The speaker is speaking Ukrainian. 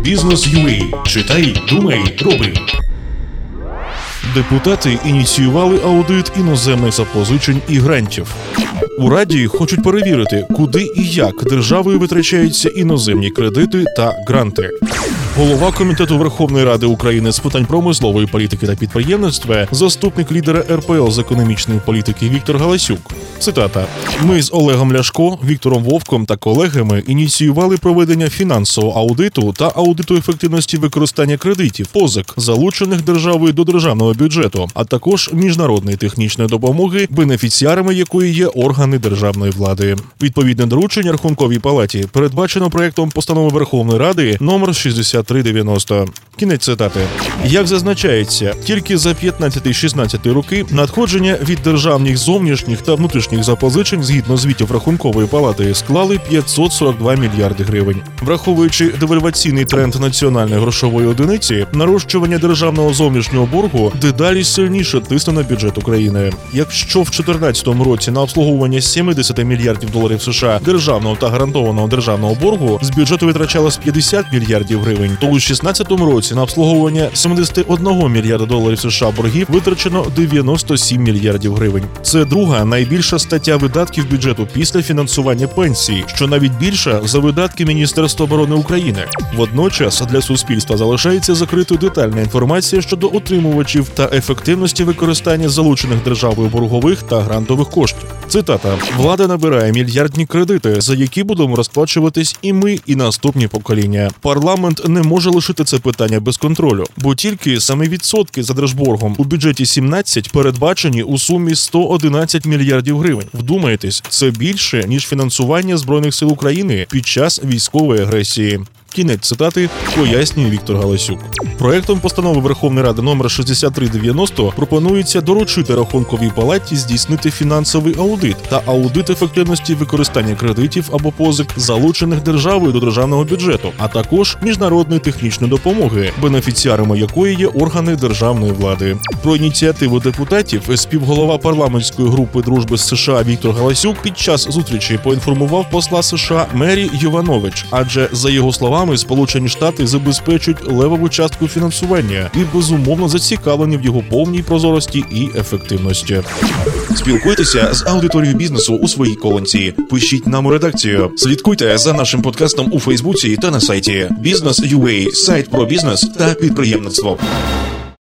Бізнес UA. Читай, думай, роби. Депутати ініціювали аудит іноземних запозичень і грантів. У раді хочуть перевірити, куди і як державою витрачаються іноземні кредити та гранти. Голова комітету Верховної Ради України з питань промислової політики та підприємництва, заступник лідера РПЛ з економічної політики Віктор Галасюк. Цитата: ми з Олегом Ляшко, Віктором Вовком та колегами ініціювали проведення фінансового аудиту та аудиту ефективності використання кредитів, позик, залучених державою до державного бюджету, а також міжнародної технічної допомоги, бенефіціарами якої є органи державної влади. Відповідне доручення Рахунковій палаті передбачено проектом постанови Верховної Ради номер 6390. Кінець цитати. Як зазначається, тільки за 15-16 роки надходження від державних зовнішніх та внутрішніх запозичень згідно звітів рахункової палати склали 542 мільярди гривень. Враховуючи девальваційний тренд національної грошової одиниці, нарощування державного зовнішнього боргу дедалі сильніше тисне на бюджет України. Якщо в 2014 році на обслуговування 70 мільярдів доларів США державного та гарантованого державного боргу з бюджету витрачалось 50 мільярдів гривень, то у 2016 році на обслуговування 71 мільярда доларів США боргів витрачено 97 мільярдів гривень. Це друга найбільша стаття видатків бюджету після фінансування пенсій, що навіть більша за видатки Міністерства оборони України. Водночас для суспільства залишається закритою детальна інформація щодо отримувачів та ефективності використання залучених державою боргових та грантових коштів. Цитата: влада набирає мільярдні кредити, за які будемо розплачуватись і ми, і наступні покоління. Парламент не може лишити це питання без контролю, бо тільки саме відсотки за держборгом у бюджеті 17 передбачені у сумі 111 мільярдів гривень. Вдумайтесь, це більше ніж фінансування збройних сил України під час військової агресії. Кінець цитати пояснює Віктор Галасюк. Проектом постанови Верховної Ради номер 6390 пропонується доручити рахунковій палаті здійснити фінансовий аудит та аудит ефективності використання кредитів або позик, залучених державою до державного бюджету, а також міжнародної технічної допомоги, бенефіціарами якої є органи державної влади. Про ініціативу депутатів співголова парламентської групи дружби з США Віктор Галасюк під час зустрічі поінформував посла США Мері Йованович, адже за його словами словами, Сполучені Штати забезпечують левову частку фінансування і безумовно зацікавлені в його повній прозорості і ефективності. Спілкуйтеся з аудиторією бізнесу у своїй колонці. Пишіть нам у редакцію. Слідкуйте за нашим подкастом у Фейсбуці та на сайті Бізнес.UA, сайт про бізнес та підприємництво.